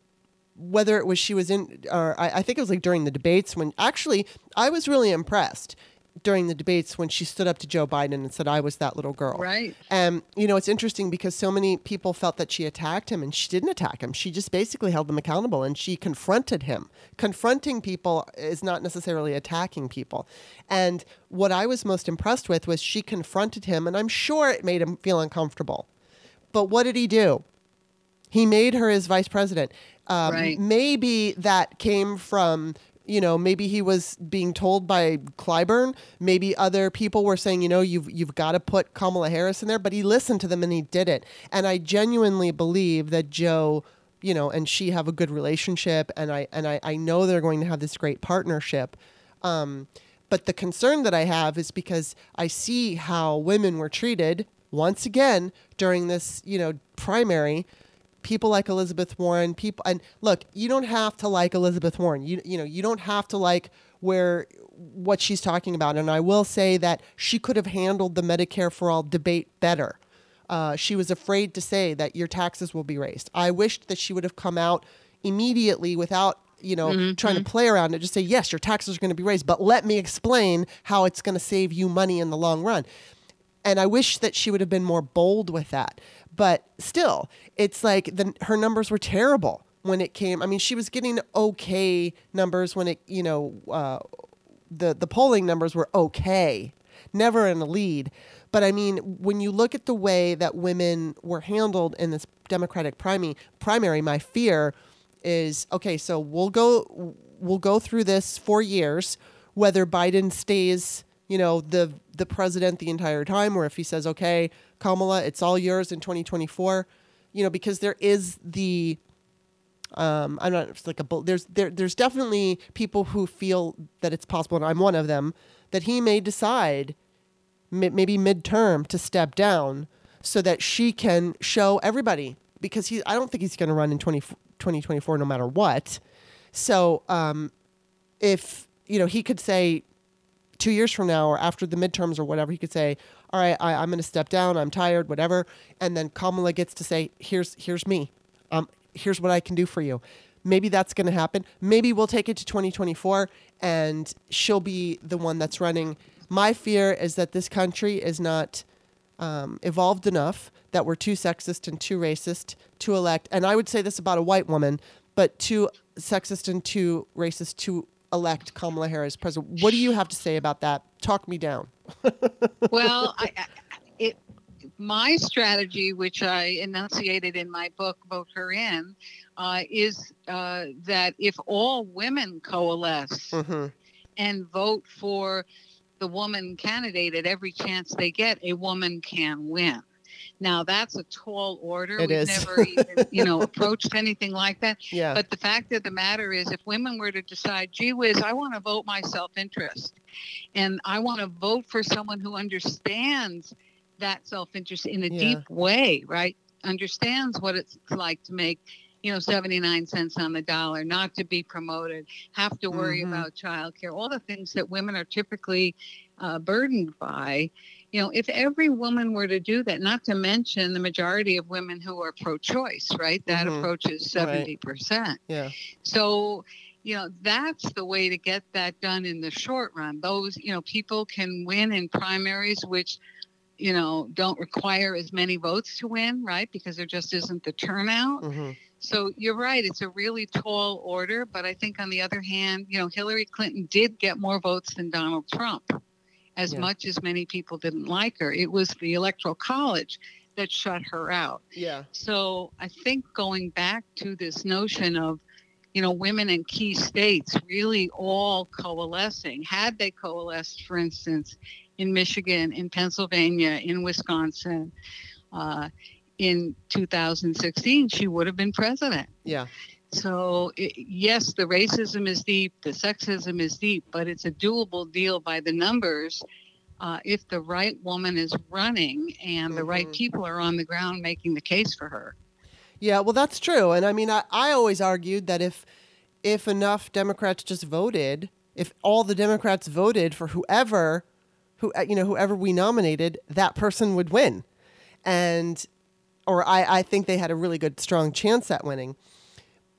whether it was she was in or I, I think it was like during the debates when actually I was really impressed during the debates when she stood up to Joe Biden and said, I was that little girl.
Right.
And, you know, it's interesting because so many people felt that she attacked him and she didn't attack him. She just basically held them accountable and she confronted him. Confronting people is not necessarily attacking people. And what I was most impressed with was she confronted him, and I'm sure it made him feel uncomfortable. But what did he do? He made her his vice president. Um, right. Maybe that came from you know, maybe he was being told by Clyburn. Maybe other people were saying, you know, you've you've got to put Kamala Harris in there. But he listened to them and he did it. And I genuinely believe that Joe, you know, and she have a good relationship, and I and I, I know they're going to have this great partnership. Um, but the concern that I have is because I see how women were treated once again during this, you know, primary people like Elizabeth Warren, people and look, you don't have to like Elizabeth Warren. You you know, you don't have to like where what she's talking about. And I will say that she could have handled the Medicare for all debate better. Uh, she was afraid to say that your taxes will be raised. I wished that she would have come out immediately without you know mm-hmm. trying to mm-hmm. play around and just say yes your taxes are going to be raised but let me explain how it's going to save you money in the long run and i wish that she would have been more bold with that but still, it's like the, her numbers were terrible when it came. I mean, she was getting okay numbers when it, you know, uh, the the polling numbers were okay, never in the lead. But I mean, when you look at the way that women were handled in this Democratic primary, primary, my fear is okay. So we'll go we'll go through this for years, whether Biden stays, you know, the the president the entire time, or if he says, okay, Kamala, it's all yours in 2024. You know, because there is the um, I'm not it's like a there's there there's definitely people who feel that it's possible, and I'm one of them, that he may decide maybe midterm to step down so that she can show everybody because he I don't think he's going to run in 20, 2024 no matter what. So um, if you know he could say two years from now or after the midterms or whatever, he could say, all right, I, am going to step down. I'm tired, whatever. And then Kamala gets to say, here's, here's me. Um, here's what I can do for you. Maybe that's going to happen. Maybe we'll take it to 2024 and she'll be the one that's running. My fear is that this country is not um, evolved enough, that we're too sexist and too racist to elect. And I would say this about a white woman, but too sexist and too racist to elect Kamala Harris president. What do you have to say about that? Talk me down.
well, I, it my strategy, which I enunciated in my book, Vote Her In, uh, is uh, that if all women coalesce mm-hmm. and vote for the woman candidate at every chance they get, a woman can win. Now that's a tall order.
It
We've
is.
never even, you know, approached anything like that.
Yeah.
But the fact of the matter is if women were to decide, gee whiz, I want to vote my self-interest and I want to vote for someone who understands that self-interest in a yeah. deep way, right? Understands what it's like to make you know 79 cents on the dollar not to be promoted have to worry mm-hmm. about childcare all the things that women are typically uh, burdened by you know, if every woman were to do that, not to mention the majority of women who are pro-choice, right? That mm-hmm. approaches seventy percent.
Yeah.
So, you know, that's the way to get that done in the short run. Those, you know, people can win in primaries, which you know don't require as many votes to win, right? Because there just isn't the turnout. Mm-hmm. So you're right; it's a really tall order. But I think on the other hand, you know, Hillary Clinton did get more votes than Donald Trump as yeah. much as many people didn't like her. It was the Electoral College that shut her out.
Yeah.
So I think going back to this notion of, you know, women in key states really all coalescing, had they coalesced, for instance, in Michigan, in Pennsylvania, in Wisconsin, uh, in 2016, she would have been president.
Yeah.
So, it, yes, the racism is deep, the sexism is deep, but it's a doable deal by the numbers uh, if the right woman is running and mm-hmm. the right mm-hmm. people are on the ground making the case for her.
Yeah, well, that's true. And I mean, I, I always argued that if if enough Democrats just voted, if all the Democrats voted for whoever, who uh, you know, whoever we nominated, that person would win. And or I, I think they had a really good strong chance at winning.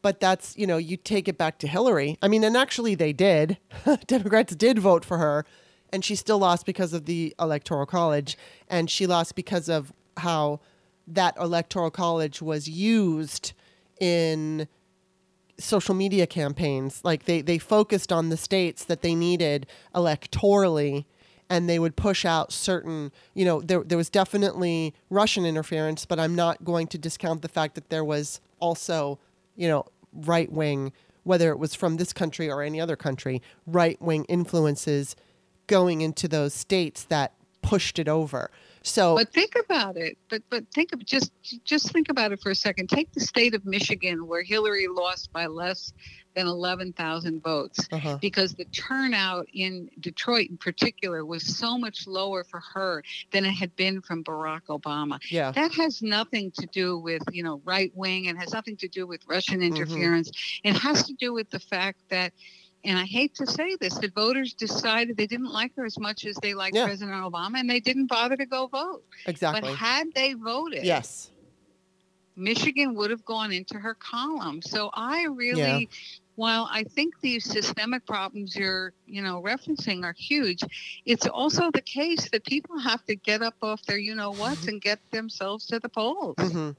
But that's, you know, you take it back to Hillary. I mean, and actually they did. Democrats did vote for her, and she still lost because of the Electoral College. And she lost because of how that Electoral College was used in social media campaigns. Like they, they focused on the states that they needed electorally and they would push out certain, you know, there, there was definitely Russian interference, but I'm not going to discount the fact that there was also, you know, right wing, whether it was from this country or any other country, right wing influences going into those states that pushed it over. So,
but think about it. But but think of just just think about it for a second. Take the state of Michigan, where Hillary lost by less than 11,000 votes, uh-huh. because the turnout in Detroit, in particular, was so much lower for her than it had been from Barack Obama.
Yeah,
that has nothing to do with you know right wing, and has nothing to do with Russian mm-hmm. interference. Mm-hmm. It has to do with the fact that and I hate to say this, the voters decided they didn't like her as much as they liked yeah. President Obama, and they didn't bother to go vote.
Exactly.
But had they voted,
yes,
Michigan would have gone into her column. So I really, yeah. while I think these systemic problems you're, you know, referencing are huge, it's also the case that people have to get up off their, you know, whats mm-hmm. and get themselves to the polls.
Mm-hmm.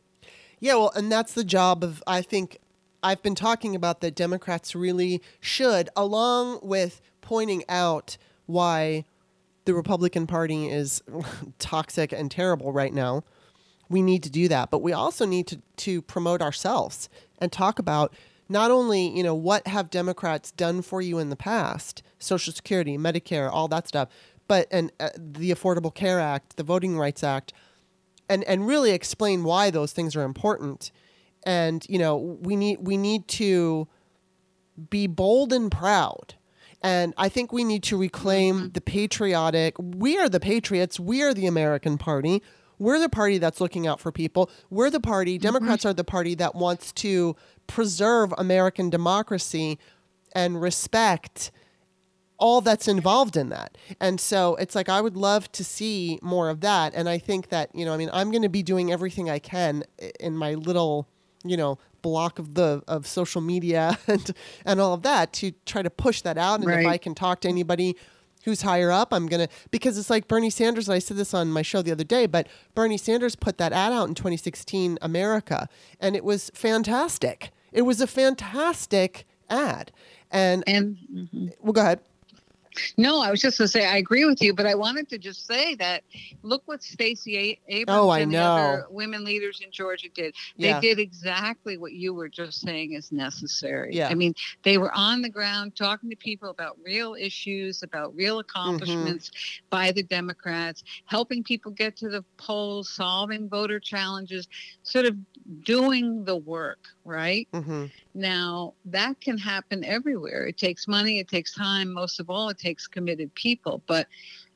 Yeah, well, and that's the job of I think I've been talking about that Democrats really should, along with pointing out why the Republican Party is toxic and terrible right now. We need to do that, but we also need to, to promote ourselves and talk about not only you know what have Democrats done for you in the past, Social Security, Medicare, all that stuff, but and uh, the Affordable Care Act, the Voting Rights Act, and and really explain why those things are important and you know we need we need to be bold and proud and I think we need to reclaim mm-hmm. the patriotic. We are the patriots. We are the American party. We're the party that's looking out for people. We're the party, mm-hmm. Democrats mm-hmm. are the party that wants to preserve American democracy and respect all that's involved in that. And so it's like I would love to see more of that. And I think that, you know, I mean, I'm going to be doing everything I can in my little you know block of the of social media and and all of that to try to push that out and right. if i can talk to anybody who's higher up i'm gonna because it's like bernie sanders i said this on my show the other day but bernie sanders put that ad out in 2016 america and it was fantastic it was a fantastic ad and
and mm-hmm.
well go ahead
no, I was just going to say I agree with you, but I wanted to just say that look what Stacey Abrams
oh,
and other women leaders in Georgia did. They yeah. did exactly what you were just saying is necessary.
Yeah.
I mean, they were on the ground talking to people about real issues, about real accomplishments mm-hmm. by the Democrats, helping people get to the polls, solving voter challenges, sort of doing the work, right?
Mm-hmm.
Now, that can happen everywhere. It takes money, it takes time, most of all, it takes committed people. But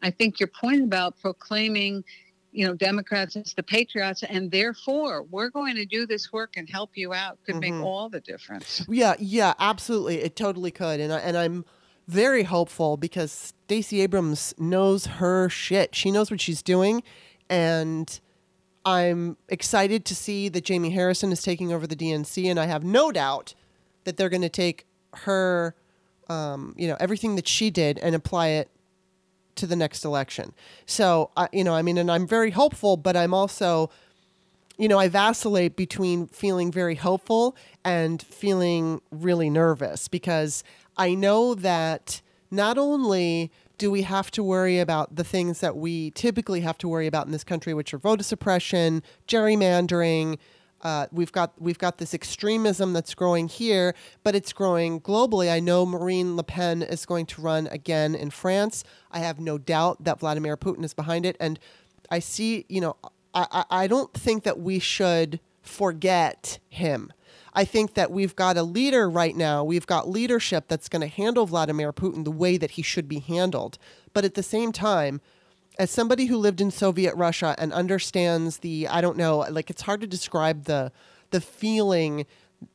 I think your point about proclaiming, you know, Democrats as the patriots and therefore we're going to do this work and help you out could mm-hmm. make all the difference.
Yeah, yeah, absolutely. It totally could. And I, and I'm very hopeful because Stacey Abrams knows her shit. She knows what she's doing and I'm excited to see that Jamie Harrison is taking over the DNC, and I have no doubt that they're going to take her, um, you know, everything that she did and apply it to the next election. So, you know, I mean, and I'm very hopeful, but I'm also, you know, I vacillate between feeling very hopeful and feeling really nervous because I know that not only do we have to worry about the things that we typically have to worry about in this country, which are voter suppression, gerrymandering? Uh, we've got we've got this extremism that's growing here, but it's growing globally. I know Marine Le Pen is going to run again in France. I have no doubt that Vladimir Putin is behind it, and I see. You know, I I don't think that we should forget him. I think that we've got a leader right now, we've got leadership that's going to handle Vladimir Putin the way that he should be handled. But at the same time, as somebody who lived in Soviet Russia and understands the, I don't know, like it's hard to describe the the feeling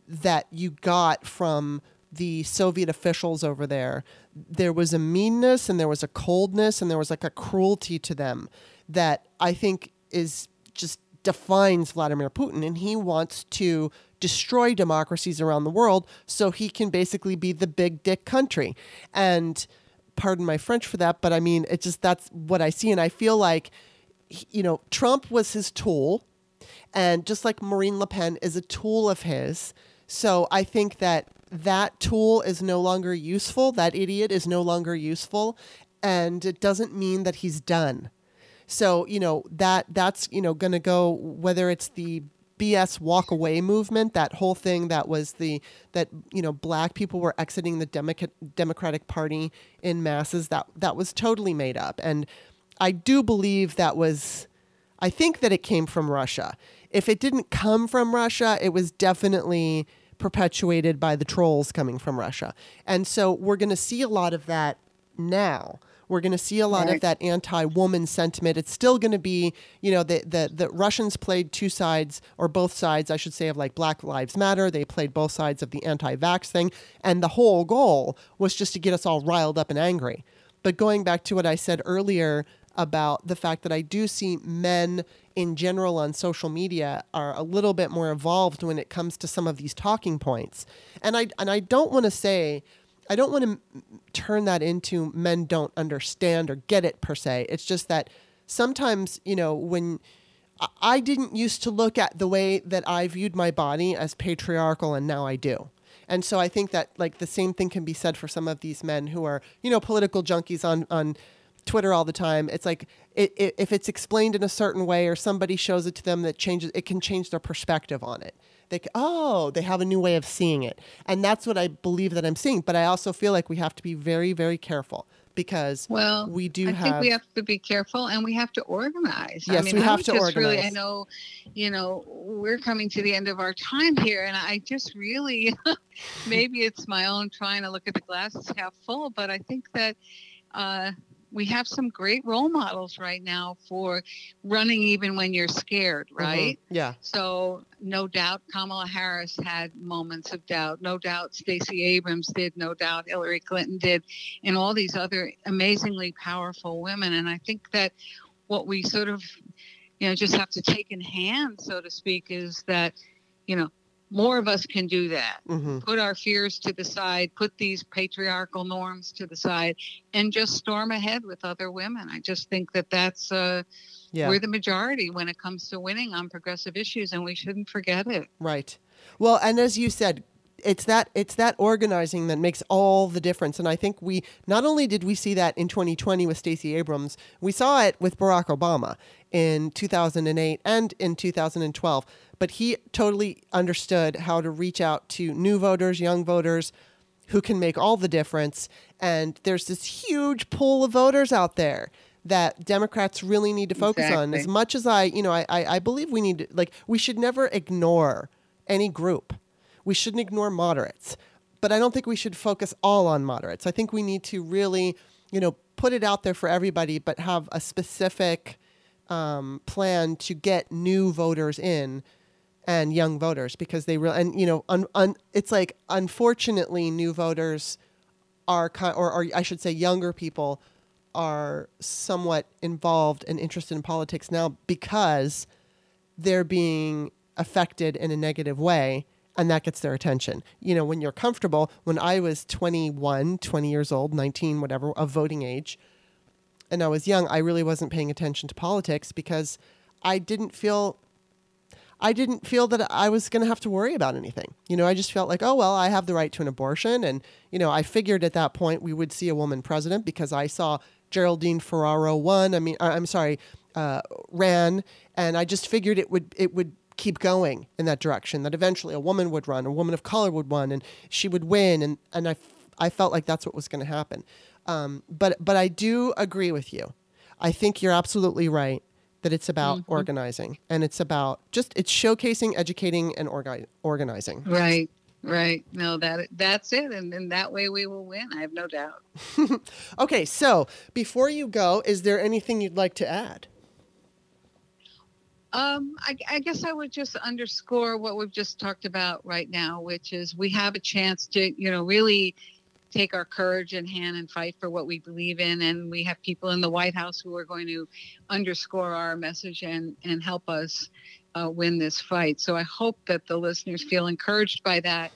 that you got from the Soviet officials over there. There was a meanness and there was a coldness and there was like a cruelty to them that I think is just defines Vladimir Putin. And he wants to destroy democracies around the world so he can basically be the big dick country. And pardon my French for that, but I mean, it's just that's what I see. And I feel like, you know, Trump was his tool. And just like Marine Le Pen is a tool of his. So I think that that tool is no longer useful. That idiot is no longer useful. And it doesn't mean that he's done. So, you know, that that's, you know, going to go whether it's the BS walk away movement, that whole thing that was the that you know black people were exiting the Demo- Democratic Party in masses that that was totally made up. And I do believe that was I think that it came from Russia. If it didn't come from Russia, it was definitely perpetuated by the trolls coming from Russia. And so we're going to see a lot of that now. We're going to see a lot right. of that anti-woman sentiment. It's still going to be, you know, the, the the Russians played two sides or both sides, I should say, of like Black Lives Matter. They played both sides of the anti-vax thing, and the whole goal was just to get us all riled up and angry. But going back to what I said earlier about the fact that I do see men in general on social media are a little bit more evolved when it comes to some of these talking points. And I and I don't want to say I don't want to turn that into men don't understand or get it per se. It's just that sometimes, you know, when I didn't used to look at the way that I viewed my body as patriarchal and now I do. And so I think that like the same thing can be said for some of these men who are, you know, political junkies on on Twitter all the time. It's like it, it, if it's explained in a certain way or somebody shows it to them that changes, it can change their perspective on it they oh they have a new way of seeing it. And that's what i believe that i'm seeing. But i also feel like we have to be very very careful because
well
we do
I
have
think we have to be careful and we have to organize.
Yes
I mean,
we have
I
to
just
organize
really i know you know we're coming to the end of our time here and i just really maybe it's my own trying to look at the glasses half full but i think that uh, we have some great role models right now for running even when you're scared, mm-hmm. right?
Mm-hmm. Yeah.
So no doubt Kamala Harris had moments of doubt. No doubt Stacey Abrams did. No doubt Hillary Clinton did, and all these other amazingly powerful women. And I think that what we sort of, you know, just have to take in hand, so to speak, is that, you know, more of us can do that. Mm-hmm. Put our fears to the side, put these patriarchal norms to the side, and just storm ahead with other women. I just think that that's uh, yeah. we're the majority when it comes to winning on progressive issues, and we shouldn't forget it.
Right. Well, and as you said, it's that it's that organizing that makes all the difference and i think we not only did we see that in 2020 with Stacey Abrams we saw it with Barack Obama in 2008 and in 2012 but he totally understood how to reach out to new voters, young voters who can make all the difference. And there's this huge pool of voters out there that Democrats really need to focus exactly. on. As much as I, you know, I, I, I believe we need to, like, we should never ignore any group. We shouldn't ignore moderates. But I don't think we should focus all on moderates. I think we need to really, you know, put it out there for everybody, but have a specific um, plan to get new voters in and young voters because they really and you know un, un, it's like unfortunately new voters are or, or I should say younger people are somewhat involved and interested in politics now because they're being affected in a negative way and that gets their attention. You know, when you're comfortable, when I was 21, 20 years old, 19, whatever, of voting age, and I was young, I really wasn't paying attention to politics because I didn't feel I didn't feel that I was going to have to worry about anything. You know, I just felt like, oh, well, I have the right to an abortion. And, you know, I figured at that point we would see a woman president because I saw Geraldine Ferraro won. I mean, I'm sorry, uh, ran. And I just figured it would, it would keep going in that direction, that eventually a woman would run, a woman of color would run, and she would win. And, and I, I felt like that's what was going to happen. Um, but, but I do agree with you. I think you're absolutely right that it's about mm-hmm. organizing and it's about just it's showcasing educating and orga- organizing
right right no that that's it and in that way we will win i have no doubt
okay so before you go is there anything you'd like to add
Um, I, I, guess I would just underscore what we've just talked about right now, which is we have a chance to, you know, really take our courage in hand and fight for what we believe in. And we have people in the White House who are going to underscore our message and, and help us uh, win this fight. So I hope that the listeners feel encouraged by that.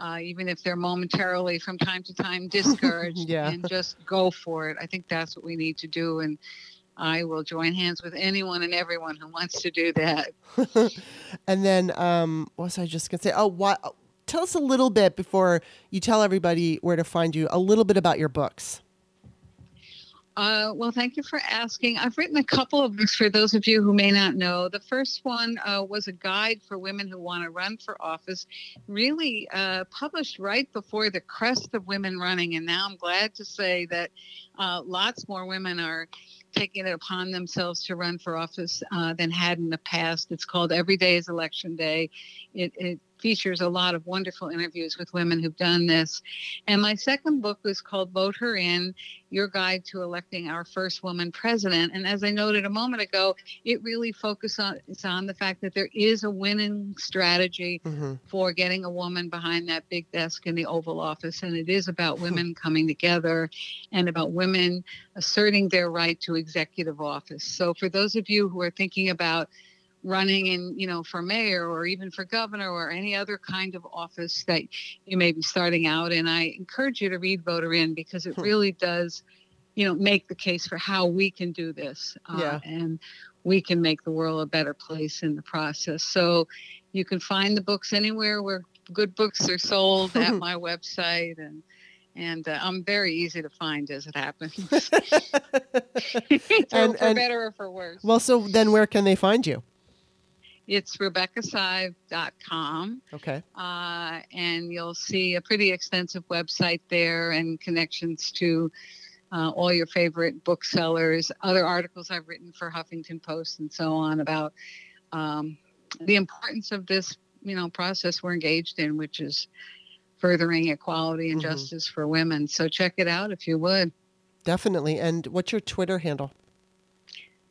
Uh, even if they're momentarily from time to time discouraged
yeah.
and just go for it. I think that's what we need to do. And I will join hands with anyone and everyone who wants to do that.
and then, um, what was I just going to say? Oh, what? tell us a little bit before you tell everybody where to find you, a little bit about your books.
Uh, well, thank you for asking. I've written a couple of books for those of you who may not know. The first one uh, was a guide for women who want to run for office, really uh, published right before the crest of women running. And now I'm glad to say that uh, lots more women are taking it upon themselves to run for office uh, than had in the past. It's called Every Day is Election Day. It, it features a lot of wonderful interviews with women who've done this. And my second book was called Vote Her In Your Guide to Electing Our First Woman President. And as I noted a moment ago, it really focuses on, on the fact that there is a winning strategy mm-hmm. for getting a woman behind that big desk in the Oval Office. And it is about hmm. women coming together and about women asserting their right to executive office. So for those of you who are thinking about running in, you know, for mayor or even for governor or any other kind of office that you may be starting out in, I encourage you to read Vote Her In because it hmm. really does, you know, make the case for how we can do this.
Uh, yeah.
And we can make the world a better place in the process. So you can find the books anywhere where good books are sold at my website and and uh, I'm very easy to find as it happens.
and,
for and, better or for worse.
Well, so then where can they find you?
It's RebeccaSive.com.
Okay.
Uh, and you'll see a pretty extensive website there and connections to uh, all your favorite booksellers, other articles I've written for Huffington Post and so on about um, the importance of this, you know, process we're engaged in, which is furthering equality and mm-hmm. justice for women. So check it out if you would.
Definitely. And what's your Twitter handle?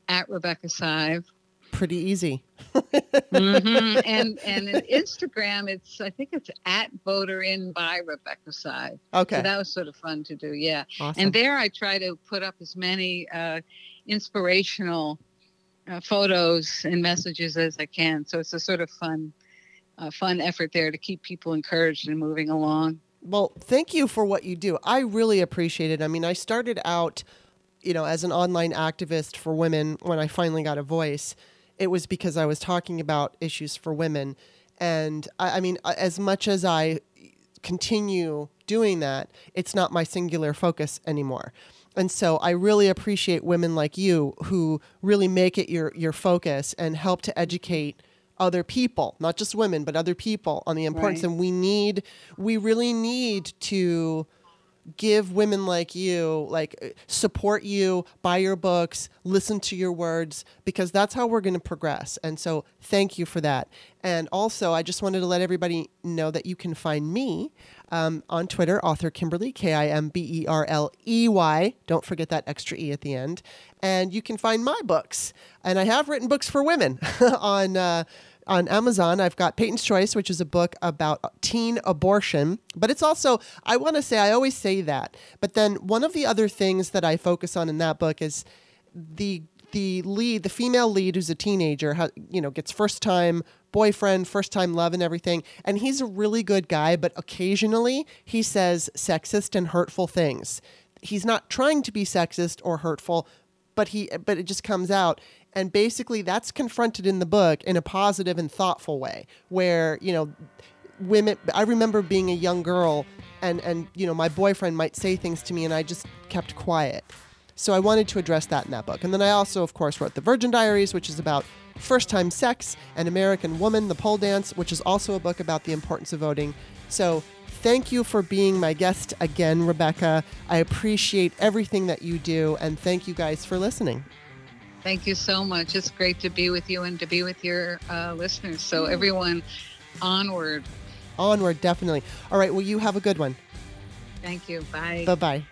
At Rebecca Sive
pretty easy.
mm-hmm. And and in Instagram, it's I think it's at Vote Her In by Rebecca Sive.
Okay,
so that was sort of fun to do. Yeah,
awesome.
and there I try to put up as many uh, inspirational uh, photos and messages as I can. So it's a sort of fun, uh, fun effort there to keep people encouraged and moving along.
Well, thank you for what you do. I really appreciate it. I mean, I started out, you know, as an online activist for women when I finally got a voice it was because I was talking about issues for women. And I, I mean, as much as I continue doing that, it's not my singular focus anymore. And so I really appreciate women like you who really make it your, your focus and help to educate other people, not just women, but other people on the importance. Right. And we need, we really need to give women like you like support you buy your books listen to your words because that's how we're going to progress. And so thank you for that. And also i just wanted to let everybody know that you can find me um, on twitter author kimberly k-i-m-b-e-r-l-e-y don't forget that extra e at the end. And you can find my books. And i have written books for women on uh, on Amazon, I've got Peyton's Choice, which is a book about teen abortion. But it's also, I want to say, I always say that. But then one of the other things that I focus on in that book is the the lead, the female lead, who's a teenager, you know, gets first time boyfriend, first time love, and everything. And he's a really good guy, but occasionally he says sexist and hurtful things. He's not trying to be sexist or hurtful, but he but it just comes out and basically that's confronted in the book in a positive and thoughtful way where you know women i remember being a young girl and and you know my boyfriend might say things to me and i just kept quiet. So i wanted to address that in that book. And then i also of course wrote the virgin diaries which is about first time sex and american woman the pole dance which is also a book about the importance of voting. So thank you for being my guest again rebecca. I appreciate everything that you do and thank you guys for listening
Thank you so much. It's great to be with you and to be with your uh, listeners. So, everyone, onward.
Onward, definitely. All right. Well, you have a good one.
Thank you. Bye.
Bye bye.